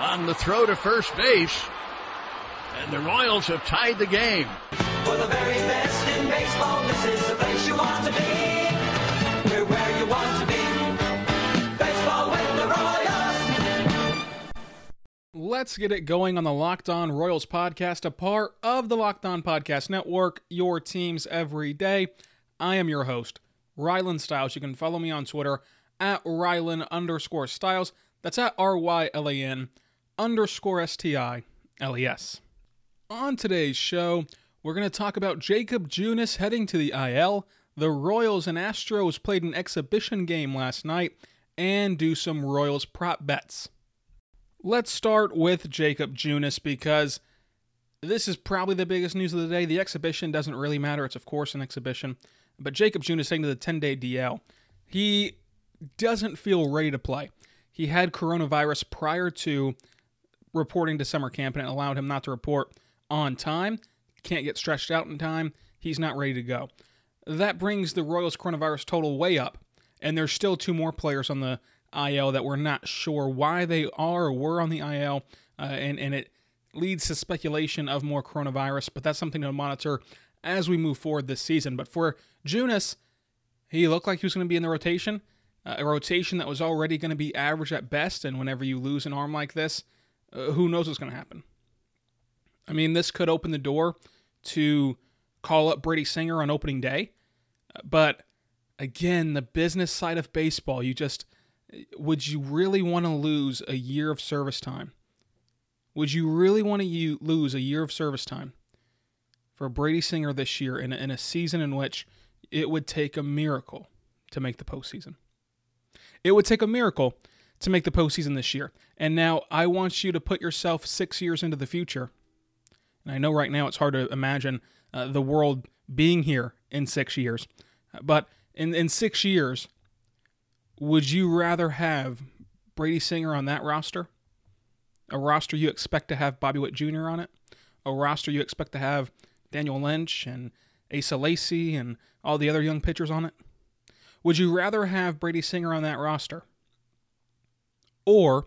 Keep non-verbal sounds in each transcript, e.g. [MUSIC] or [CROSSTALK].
on the throw to first base. And the Royals have tied the game. For the very best in baseball, this is the place you want to be. We're where you want to be. Baseball with the Royals. Let's get it going on the Locked On Royals podcast, a part of the Locked On Podcast Network, your teams every day. I am your host, Rylan Stiles. You can follow me on Twitter at Rylan underscore Stiles. That's at R Y L A N underscore STI LES. On today's show, we're going to talk about Jacob Junis heading to the IL. The Royals and Astros played an exhibition game last night and do some Royals prop bets. Let's start with Jacob Junis because this is probably the biggest news of the day. The exhibition doesn't really matter. It's, of course, an exhibition. But Jacob Junis heading to the 10 day DL. He doesn't feel ready to play. He had coronavirus prior to reporting to summer camp, and it allowed him not to report on time. Can't get stretched out in time. He's not ready to go. That brings the Royals coronavirus total way up, and there's still two more players on the IL that we're not sure why they are or were on the IL, uh, and and it leads to speculation of more coronavirus. But that's something to monitor as we move forward this season. But for Junis, he looked like he was going to be in the rotation, uh, a rotation that was already going to be average at best. And whenever you lose an arm like this, uh, who knows what's going to happen? I mean, this could open the door to call up Brady Singer on opening day. But again, the business side of baseball, you just would you really want to lose a year of service time? Would you really want to lose a year of service time for Brady Singer this year in a, in a season in which it would take a miracle to make the postseason? It would take a miracle to make the postseason this year. And now I want you to put yourself six years into the future. And I know right now it's hard to imagine uh, the world being here in six years. But in, in six years, would you rather have Brady Singer on that roster? A roster you expect to have Bobby Witt Jr. on it? A roster you expect to have Daniel Lynch and Asa Lacy and all the other young pitchers on it? Would you rather have Brady Singer on that roster? Or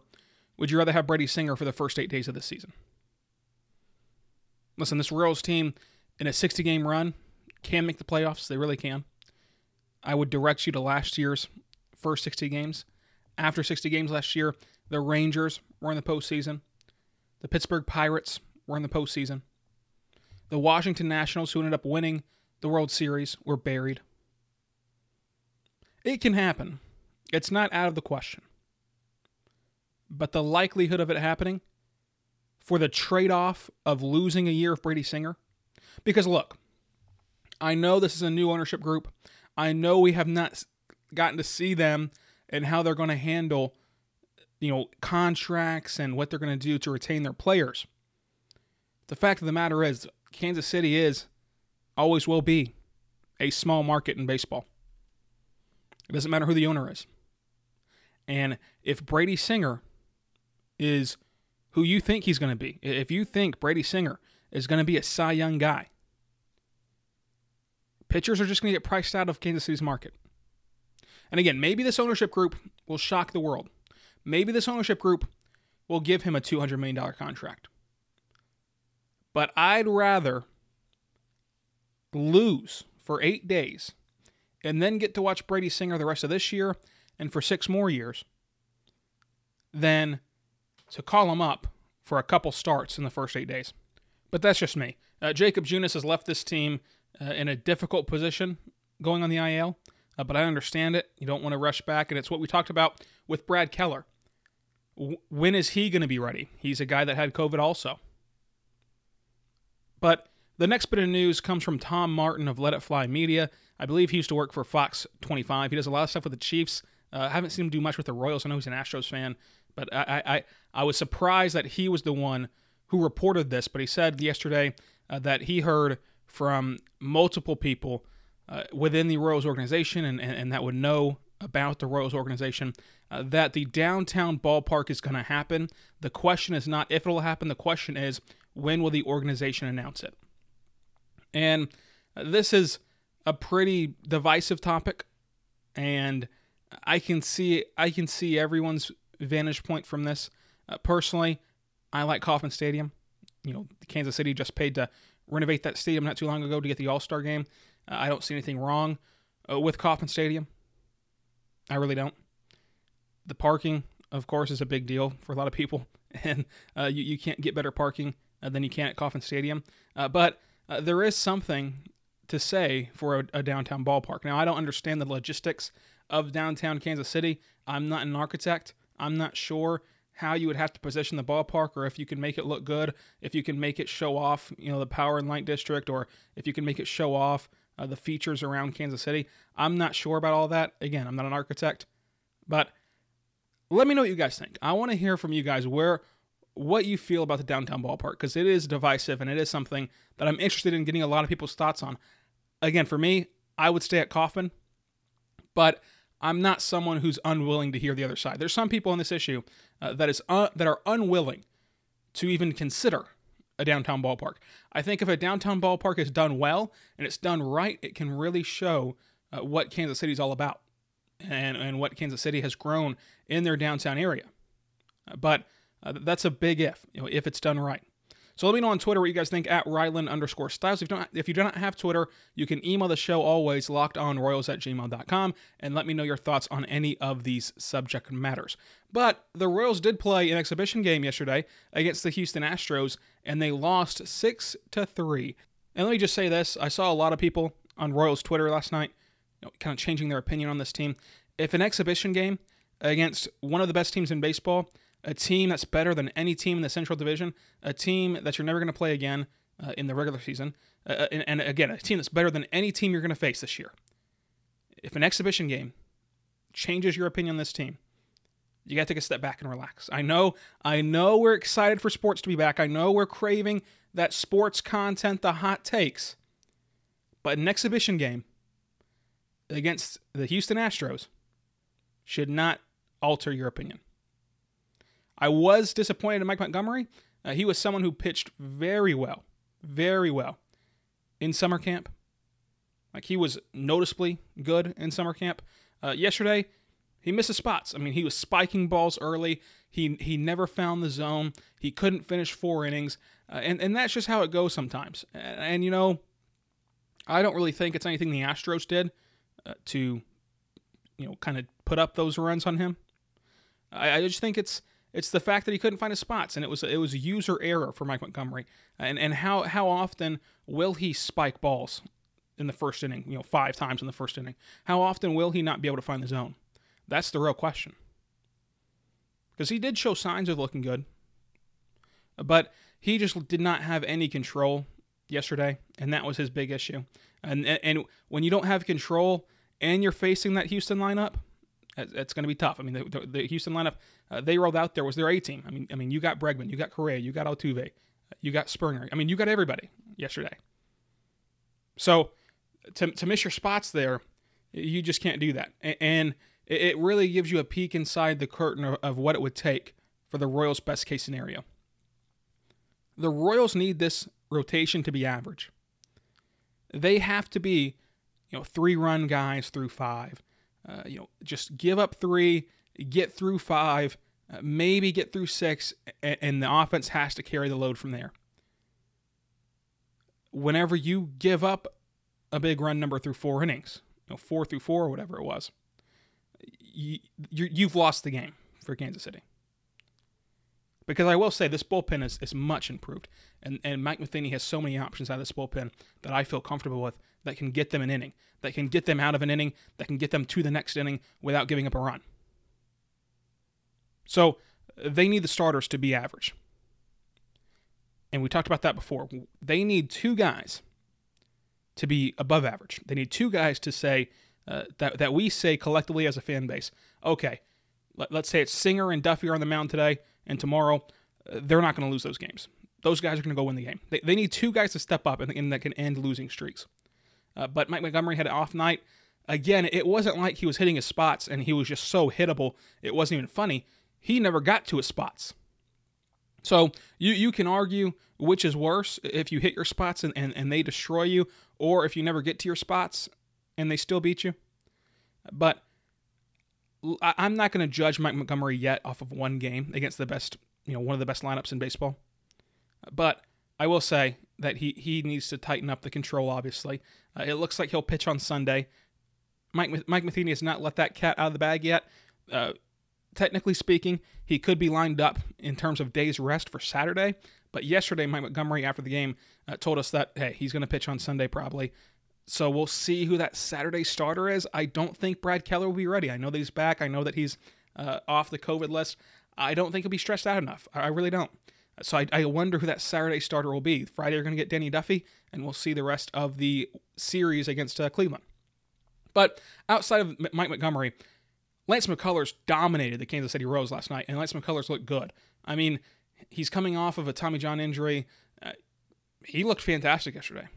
would you rather have Brady Singer for the first eight days of the season? Listen, this Royals team in a 60 game run can make the playoffs. They really can. I would direct you to last year's first 60 games. After 60 games last year, the Rangers were in the postseason. The Pittsburgh Pirates were in the postseason. The Washington Nationals, who ended up winning the World Series, were buried. It can happen. It's not out of the question. But the likelihood of it happening for the trade off of losing a year of Brady Singer, because look, I know this is a new ownership group. I know we have not gotten to see them and how they're going to handle you know contracts and what they're going to do to retain their players. The fact of the matter is Kansas City is always will be a small market in baseball. It doesn't matter who the owner is. And if Brady Singer is who you think he's going to be, if you think Brady Singer is going to be a Cy Young guy, pitchers are just going to get priced out of Kansas City's market. And again, maybe this ownership group will shock the world. Maybe this ownership group will give him a $200 million contract. But I'd rather lose for eight days and then get to watch Brady Singer the rest of this year and for six more years than to call him up for a couple starts in the first eight days. But that's just me. Uh, Jacob Junis has left this team uh, in a difficult position going on the IL, uh, but I understand it. You don't want to rush back, and it's what we talked about with Brad Keller. W- when is he going to be ready? He's a guy that had COVID also. But the next bit of news comes from Tom Martin of Let It Fly Media. I believe he used to work for Fox 25. He does a lot of stuff with the Chiefs. Uh, I haven't seen him do much with the Royals. I know he's an Astros fan, But I, I, I, was surprised that he was the one who reported this. But he said yesterday uh, that he heard from multiple people uh, within the Royals organization and, and, and, that would know about the Royals organization uh, that the downtown ballpark is going to happen. The question is not if it'll happen, the question is when will the organization announce it? And this is a pretty divisive topic and I can see I can see everyone's vantage point from this. Uh, personally, I like Kauffman Stadium. You know, Kansas City just paid to renovate that stadium not too long ago to get the All Star game. Uh, I don't see anything wrong uh, with Kauffman Stadium. I really don't. The parking, of course, is a big deal for a lot of people, [LAUGHS] and uh, you, you can't get better parking uh, than you can at Kauffman Stadium. Uh, but there is something to say for a, a, downtown ballpark. Now, I don't understand the logistics of downtown Kansas City. I'm not an architect. I'm not sure how you would have to position the ballpark or if you can make it look good, if you can make it show off, you know, the power and light district, or if you can make it show off uh, the features around Kansas City. I'm not sure about all that. Again, I'm not an architect, but let me know what you guys think. I want to hear from you guys where what you feel about the downtown ballpark because it is divisive and it is something that I'm interested in getting a lot of people's thoughts on. Again, for me, I would stay at Kauffman, but I'm not someone who's unwilling to hear the other side. There's some people on this issue uh, that is uh, that are unwilling to even consider a downtown ballpark. I think if a downtown ballpark is done well and it's done right, it can really show uh, what Kansas City is all about and, and what Kansas City has grown in their downtown area. But uh, that's a big if, you know, if it's done right. So let me know on Twitter what you guys think at Rylan underscore Stiles. If you don't if you do not have Twitter, you can email the show always lockedonroyals at gmail.com and let me know your thoughts on any of these subject matters. But the Royals did play an exhibition game yesterday against the Houston Astros, and they lost six to three. And let me just say this: I saw a lot of people on Royals Twitter last night, you know, kind of changing their opinion on this team. If an exhibition game against one of the best teams in baseball a team that's better than any team in the Central Division, a team that you're never going to play again uh, in the regular season, uh, uh, and, and, again, a team that's better than any team you're going to face this year. If an exhibition game changes your opinion on this team, you got to take a step back and relax. I know, I know we're excited for sports to be back. I know we're craving that sports content, the hot takes. But an exhibition game against the Houston Astros should not alter your opinion. I was disappointed in Mike Montgomery. Uh, he was someone who pitched very well, very well in summer camp. Like he was noticeably good in summer camp. Uh, yesterday, he missed his spots. I mean, he was spiking balls early. He he never found the zone. He couldn't finish four innings, uh, and and that's just how it goes sometimes. And, and, you know, I don't really think it's anything the Astros did uh, to, you know, kind of put up those runs on him. I, I just think it's it's the fact that he couldn't find his spots, and it was it was user error for Mike Montgomery. Uh, and and how how often will he spike balls in the first inning? You know, five times in the first inning. How often will he not be able to find the zone? That's the real question. Because he did show signs of looking good, but he just did not have any control yesterday, and that was his big issue. And and, and when you don't have control and you're facing that Houston lineup, it's going to be tough. I mean, the, the Houston lineup uh, they rolled out there was their A team. I mean, I mean, you got Bregman, you got Correa, you got Altuve, you got Springer. I mean, you got everybody yesterday. So to to miss your spots there, you just can't do that. And it really gives you a peek inside the curtain of, of what it would take for the Royals' best case scenario. The Royals need this rotation to be average. They have to be, you know, three run guys through five. Uh, you know, just give up three, get through five, uh, maybe get through six, and, and the offense has to carry the load from there. Whenever you give up a big run number through four innings, you know, four through four or whatever it was, you, you've lost the game for Kansas City. Because I will say this bullpen is, is much improved. And, and Mike Matheny has so many options out of this bullpen that I feel comfortable with that can get them an inning, that can get them out of an inning, that can get them to the next inning without giving up a run. So they need the starters to be average. And we talked about that before. They need two guys to be above average. They need two guys to say uh, that that we say collectively as a fan base, okay, let, us say it's Singer and Duffy are on the mound today and tomorrow, uh, they're not going to lose those games. Those guys are going to go win the game. They, they need two guys to step up and, and that can end losing streaks. Uh, but Mike Montgomery had an off night. Again, it wasn't like he was hitting his spots and he was just so hittable. It wasn't even funny. He never got to his spots. So you you can argue which is worse if you hit your spots and, and, and they destroy you, or if you never get to your spots and they still beat you. But I'm not going to judge Mike Montgomery yet off of one game against the best, you know, one of the best lineups in baseball. But I will say that he he needs to tighten up the control. Obviously, uh, it looks like he'll pitch on Sunday. Mike Mike Matheny has not let that cat out of the bag yet. Uh, technically speaking, he could be lined up in terms of days rest for Saturday. But yesterday, Mike Montgomery after the game uh, told us that hey, he's going to pitch on Sunday probably. So we'll see who that Saturday starter is. I don't think Brad Keller will be ready. I know that he's back. I know that he's uh, off the COVID list. I don't think he'll be stressed out enough. I really don't. So I, I wonder who that Saturday starter will be. Friday, we're going to get Danny Duffy, and we'll see the rest of the series against uh, Cleveland. But outside of Mike Montgomery, Lance McCullers dominated the Kansas City Royals last night, and Lance McCullers looked good. I mean, he's coming off of a Tommy John injury. Uh, he looked fantastic yesterday,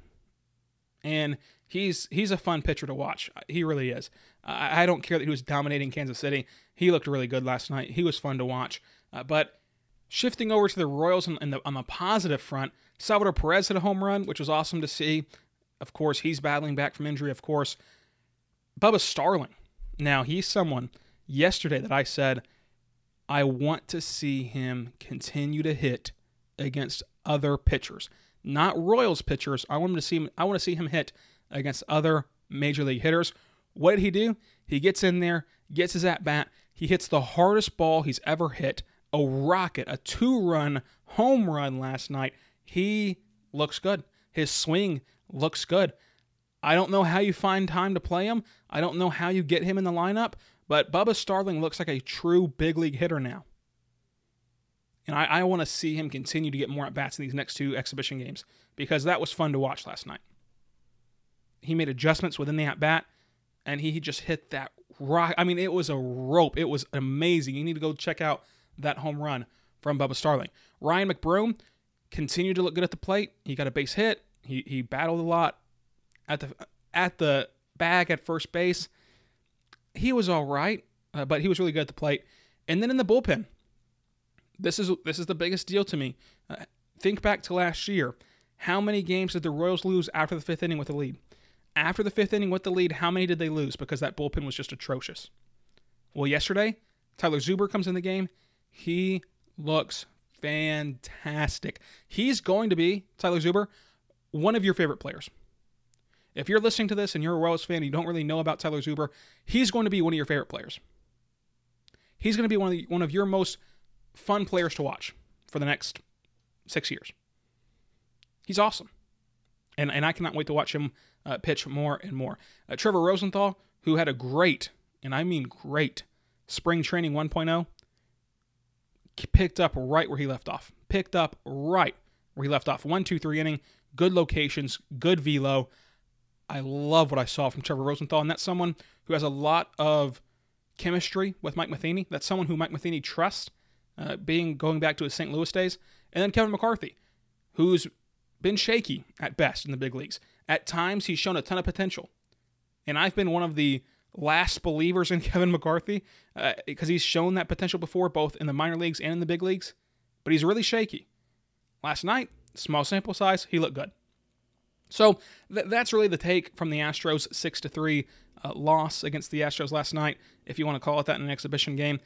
and he's he's a fun pitcher to watch. He really is. I, I don't care that he was dominating Kansas City. He looked really good last night. He was fun to watch. Uh, but shifting over to the Royals on, the, on the positive front, Salvador Perez hit a home run, which was awesome to see. Of course, he's battling back from injury. Of course, Bubba Starling. Now he's someone yesterday that I said I want to see him continue to hit against other pitchers, not Royals pitchers. I want him to see him, I want to see him hit against other major league hitters. What did he do? He gets in there, gets his at bat. He hits the hardest ball he's ever hit, a rocket, a two-run home run last night. He looks good. His swing looks good. I don't know how you find time to play him. I don't know how you get him in the lineup, but Bubba Starling looks like a true big league hitter now. And I, I want to see him continue to get more at bats in these next two exhibition games because that was fun to watch last night. He made adjustments within the at bat, and he just hit that rock. I mean, it was a rope. It was amazing. You need to go check out that home run from Bubba Starling. Ryan McBroom continued to look good at the plate. He got a base hit. He he battled a lot at the at the bag at first base he was all right, uh, but he was really good at the plate. And then in the bullpen, this is this is the biggest deal to me. Uh, think back to last year. How many games did the Royals lose after the fifth inning with the lead? After the fifth inning with the lead, how many did they lose because that bullpen was just atrocious? Well, yesterday, Tyler Zuber comes in the game. He looks fantastic. He's going to be, Tyler Zuber, one of your favorite players. If you're listening to this and you're a Royals fan and you don't really know about Tyler Zuber, he's going to be one of your favorite players. He's going to be one of the, one of your most fun players to watch for the next six years. He's awesome, and and I cannot wait to watch him uh, pitch more and more. Uh, Trevor Rosenthal, who had a great, and I mean great, spring training 1.0, picked up right where he left off. Picked up right where he left off. One, two, three inning, good locations, good velo. I love what I saw from Trevor Rosenthal, and that's someone who has a lot of chemistry with Mike Matheny. That's someone who Mike Matheny trusts, uh, being going back to his St. Louis days. And then Kevin McCarthy, who's been shaky at best in the big leagues. At times, he's shown a ton of potential. And I've been one of the last believers in [LAUGHS] Kevin McCarthy uh, because he's shown that potential before, both in the minor leagues and in the big leagues. But he's really shaky. Last night, small sample size, he looked good. So th- that's really the take from the Astros six to three uh, loss against the Astros last night, if you want to call it that in an exhibition game.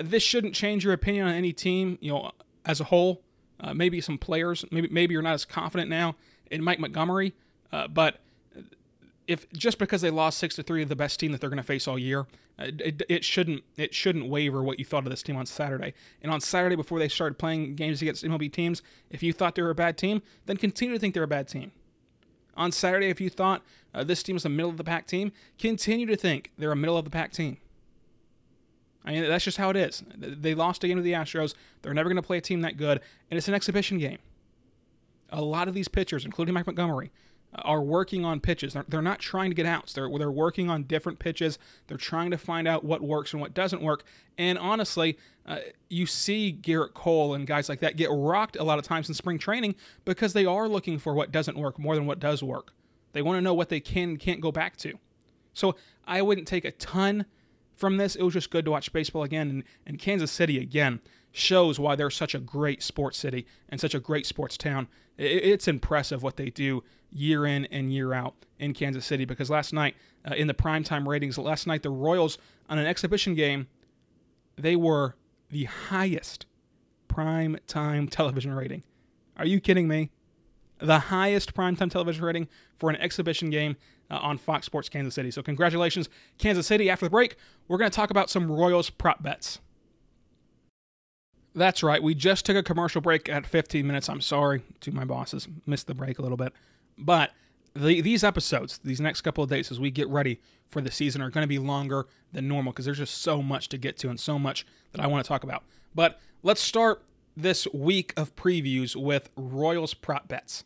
This shouldn't change your opinion on any team, you know, as a whole. Uh, maybe some players, maybe maybe you're not as confident now in Mike Montgomery, uh, but if just because they lost six to three of the best team that they're going to face all year, uh, it, it, shouldn't it shouldn't waver what you thought of this team on Saturday. And on Saturday, before they started playing games against MLB teams, if you thought they were a bad team, then continue to think they're a bad team on Saturday, if you thought uh, this team was a middle of the pack team, continue to think they're a middle of the pack team. I mean, that's just how it is. They lost a game to the Astros. They're never going to play a team that good, and it's an exhibition game. A lot of these pitchers, including Mike Montgomery, are working on pitches. They're, they're not trying to get outs. They're they're working on different pitches. They're trying to find out what works and what doesn't work. And honestly, uh, you see Gerrit Cole and guys like that get rocked a lot of times in spring training because they are looking for what doesn't work more than what does work. They want to know what they can and can't go back to. So I wouldn't take a ton from this. It was just good to watch baseball again. And, and Kansas City, again, shows why they're such a great sports city and such a great sports town. It, it's impressive what they do year in and year out in Kansas City because last night, uh, in the primetime ratings, last night, the Royals on an exhibition game, they were the highest prime time television rating. Are you kidding me? The highest primetime television rating for an exhibition game uh, on Fox Sports Kansas City. So, congratulations, Kansas City. After the break, we're going to talk about some Royals prop bets. That's right. We just took a commercial break at 15 minutes. I'm sorry to my bosses. Missed the break a little bit. But the, these episodes, these next couple of days as we get ready for the season, are going to be longer than normal because there's just so much to get to and so much that I want to talk about. But let's start this week of previews with Royals prop bets.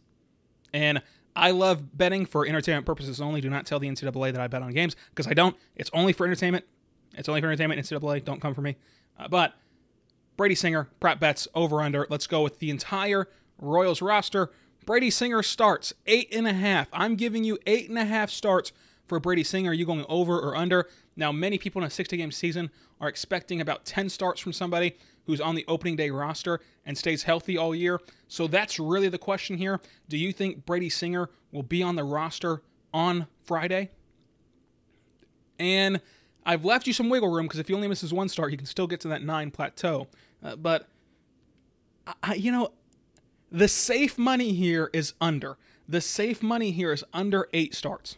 And I love betting for entertainment purposes only. Do not tell the NCAA that I bet on games because I don't. It's only for entertainment. It's only for entertainment. NCAA, don't come for me. Uh, but Brady Singer, prop bets over under. Let's go with the entire Royals roster. Brady Singer starts eight and a half. I'm giving you eight and a half starts for Brady Singer. Are you going over or under? Now, many people in a 60 game season are expecting about 10 starts from somebody who's on the opening day roster and stays healthy all year. So that's really the question here. Do you think Brady Singer will be on the roster on Friday? And I've left you some wiggle room because if he only misses one start, he can still get to that nine plateau. Uh, but, I, you know, the safe money here is under. The safe money here is under eight starts.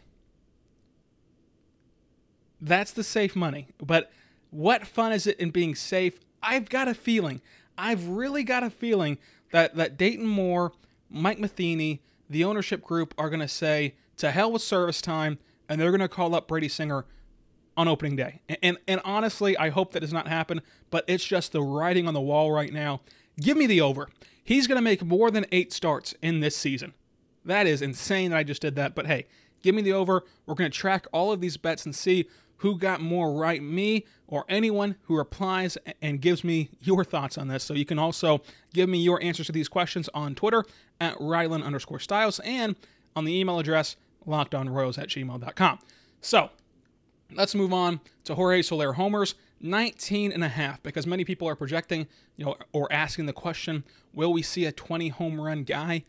That's the safe money. But what fun is it in being safe? I've got a feeling, I've really got a feeling that, that Dayton Moore, Mike Matheny, the ownership group are going to say, to hell with service time, and they're going to call up Brady Singer on opening day. And, and, and honestly, I hope that does not happen, but it's just the writing on the wall right now. Give me the over. He's going to make more than eight starts in this season. That is insane that I just did that, but hey, give me the over. We're going to track all of these bets and see who got more right, me or anyone who replies and gives me your thoughts on this. So you can also give me your answers to these questions on Twitter at Rylan underscore Stiles and on the email address lockedonroyals at gmail.com. So let's move on to Jorge Soler homers. 19 and a half because many people are projecting, you know, or asking the question, will we see a 20 home run guy?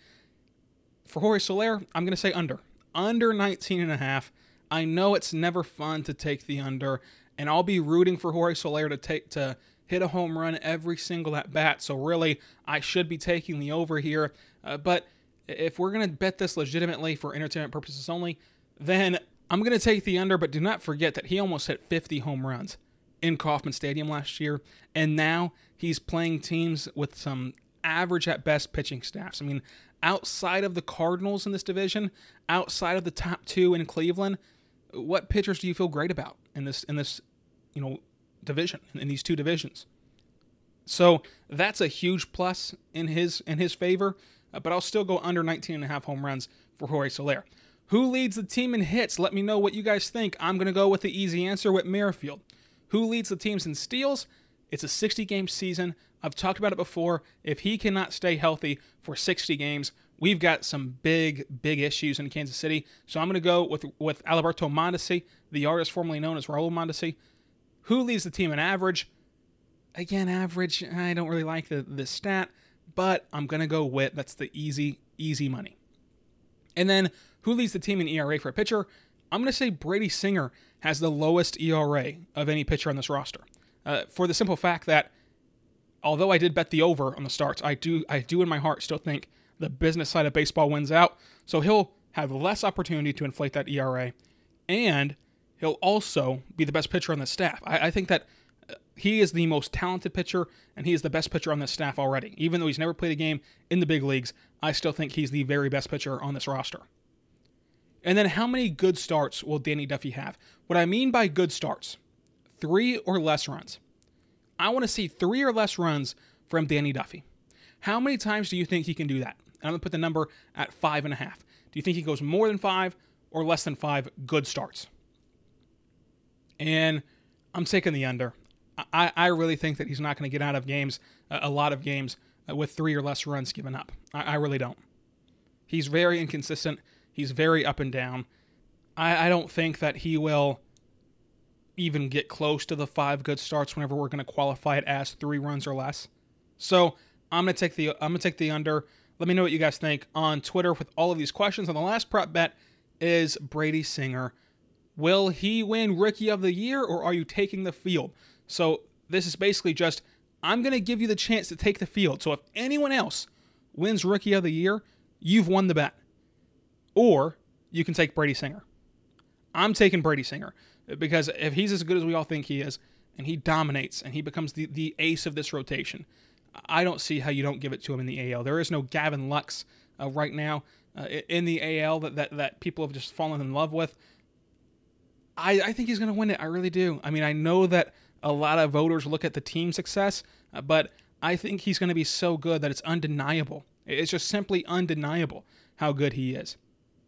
For Jorge Soler, I'm going to say under. Under 19 and a half. I know it's never fun to take the under, and I'll be rooting for Jorge Soler to take to hit a home run every single at bat. So really, I should be taking the over here. Uh, but if we're gonna bet this legitimately for entertainment purposes only, then I'm gonna take the under. But do not forget that he almost hit 50 home runs in Kauffman Stadium last year, and now he's playing teams with some average at best pitching staffs. I mean, outside of the Cardinals in this division, outside of the top two in Cleveland, what pitchers do you feel great about in this in this you know division in these two divisions? So that's a huge plus in his in his favor, uh, but I'll still go under 19 and a half home runs for Jorge Soler. Who leads the team in hits? Let me know what you guys think. I'm going to go with the easy answer with Merrifield. Who leads the teams in steals? It's a 60 game season. I've talked about it before. If he cannot stay healthy for 60 games, we've got some big, big issues in Kansas City. So I'm going to go with with Adalberto Mondesi, the artist formerly known as Raul Mondesi. Who leads the team in average? Again, average. I don't really like the, the stat, but I'm going to go with that's the easy, easy money. And then who leads the team in ERA for a pitcher? I'm going to say Brady Singer has the lowest ERA of any pitcher on this roster. Uh, for the simple fact that although I did bet the over on the starts, I do I do in my heart still think the business side of baseball wins out. So he'll have less opportunity to inflate that ERA, and he'll also be the best pitcher on the staff. I, I think that uh, he is the most talented pitcher, and he is the best pitcher on this staff already. Even though he's never played a game in the big leagues, I still think he's the very best pitcher on this roster. And then how many good starts will Danny Duffy have? What I mean by good starts, three or less runs. I want to see three or less runs from Danny Duffy. How many times do you think he can do that? I'm going to put the number at five and a half Do you think he goes more than five or less than five good starts? And I'm taking the under. I, I really think that he's not going to get out of games, a lot of games, uh, with three or less runs given up. I, I really don't. He's very inconsistent. He's very up and down. I, I don't think that he will even get close to the five good starts whenever we're going to qualify it as three runs or less. So I'm going to take the I'm going to take the under. Let me know what you guys think on Twitter with all of these questions. And the last prop bet is Brady Singer. Will he win Rookie of the Year or are you taking the field? So this is basically just I'm going to give you the chance to take the field. So if anyone else wins Rookie of the Year, you've won the bet. Or you can take Brady Singer. I'm taking Brady Singer because if he's as good as we all think he is, and he dominates and he becomes the, the ace of this rotation, I don't see how you don't give it to him in the AL. There is no Gavin Lux uh, right now uh, in the AL that, that, that people have just fallen in love with. I, I think he's going to win it. I really do. I mean, I know that a lot of voters look at the team success, uh, but I think he's going to be so good that it's undeniable. It's just simply undeniable how good he is.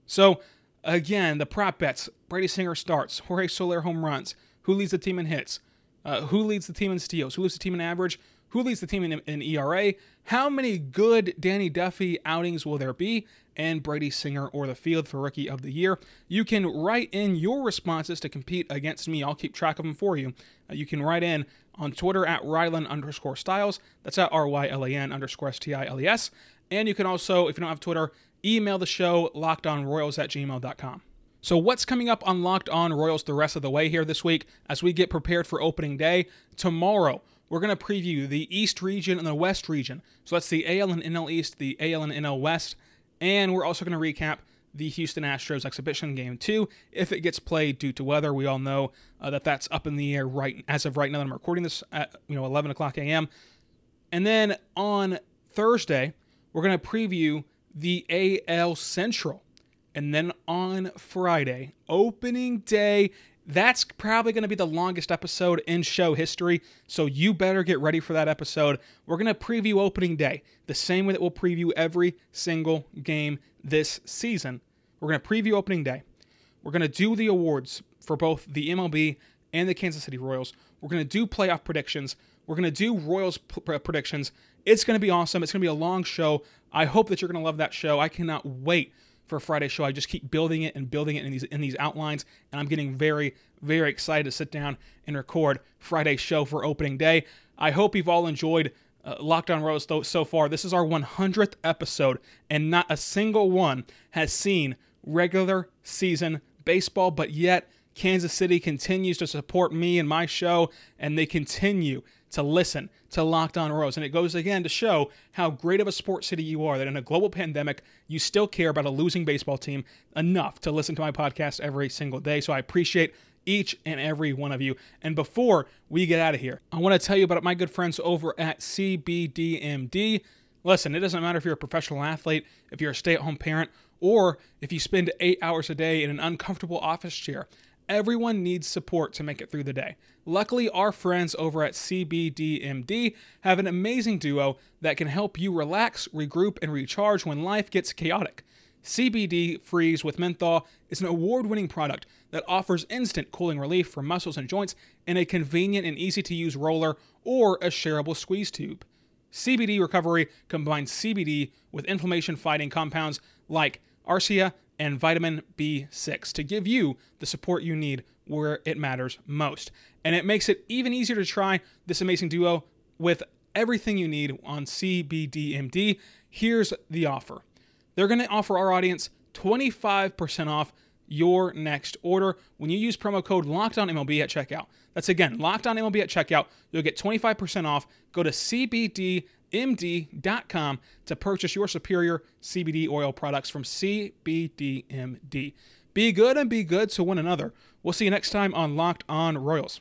So, again, the prop bets Brady Singer starts, Jorge Soler home runs, who leads the team in hits, uh, who leads the team in steals, who leads the team in average, who leads the team in, in ERA, how many good Danny Duffy outings will there be, and Brady Singer or the field for Rookie of the Year. You can write in your responses to compete against me. I'll keep track of them for you. Uh, you can write in on Twitter at Rylan underscore Stiles. That's at R Y L A N underscore S T I L E S. And you can also, if you don't have Twitter, email the show lockedonroyals at gmail.com. So, what's coming up on Locked On Royals the rest of the way here this week as we get prepared for opening day? Tomorrow, we're going to preview the East region and the West region. So, that's the AL and NL East, the AL and NL West. And we're also going to recap the Houston Astros exhibition game two if it gets played due to weather. We all know uh, that that's up in the air right as of right now. That I'm recording this at you know 11 o'clock a.m. And then on Thursday, we're going to preview the AL Central. And then on Friday, opening day, that's probably going to be the longest episode in show history. So you better get ready for that episode. We're going to preview opening day the same way that we'll preview every single game this season. We're going to preview opening day. We're going to do the awards for both the MLB and the Kansas City Royals. We're going to do playoff predictions. We're going to do Royals p- predictions. It's going to be awesome. It's going to be a long show. I hope that you're going to love that show. I cannot wait for a Friday show. I just keep building it and building it in these in these outlines, and I'm getting very very excited to sit down and record Friday's show for opening day. I hope you've all enjoyed uh, Locked On Royals so far. This is our 100th episode, and not a single one has seen regular season baseball, but yet Kansas City continues to support me and my show, and they continue to listen to Locked On Royals. And it goes again to show how great of a sports city you are that in a global pandemic, you still care about a losing baseball team enough to listen to my podcast every single day. So I appreciate each and every one of you. And before we get out of here, I want to tell you about my good friends over at CBDMD. Listen, it doesn't matter if you're a professional athlete, if you're a stay at home parent, or if you spend eight hours a day in an uncomfortable office chair. Everyone needs support to make it through the day. Luckily, our friends over at CBDMD have an amazing duo that can help you relax, regroup, and recharge when life gets chaotic. CBD Freeze with Menthol is an award winning product that offers instant cooling relief for muscles and joints in a convenient and easy to use roller or a shareable squeeze tube. CBD Recovery combines CBD with inflammation fighting compounds like Arnica and vitamin B6 to give you the support you need where it matters most. And it makes it even easier to try this amazing duo with everything you need on CBDMD. Here's the offer they're going to offer our audience 25% off your next order when you use promo code LOCKEDONMLB at checkout. That's again, LOCKEDONMLB at checkout. You'll get 25% off. Go to CBDMD.com to purchase your superior CBD oil products from CBDMD. Be good and be good to one another. We'll see you next time on Locked On Royals.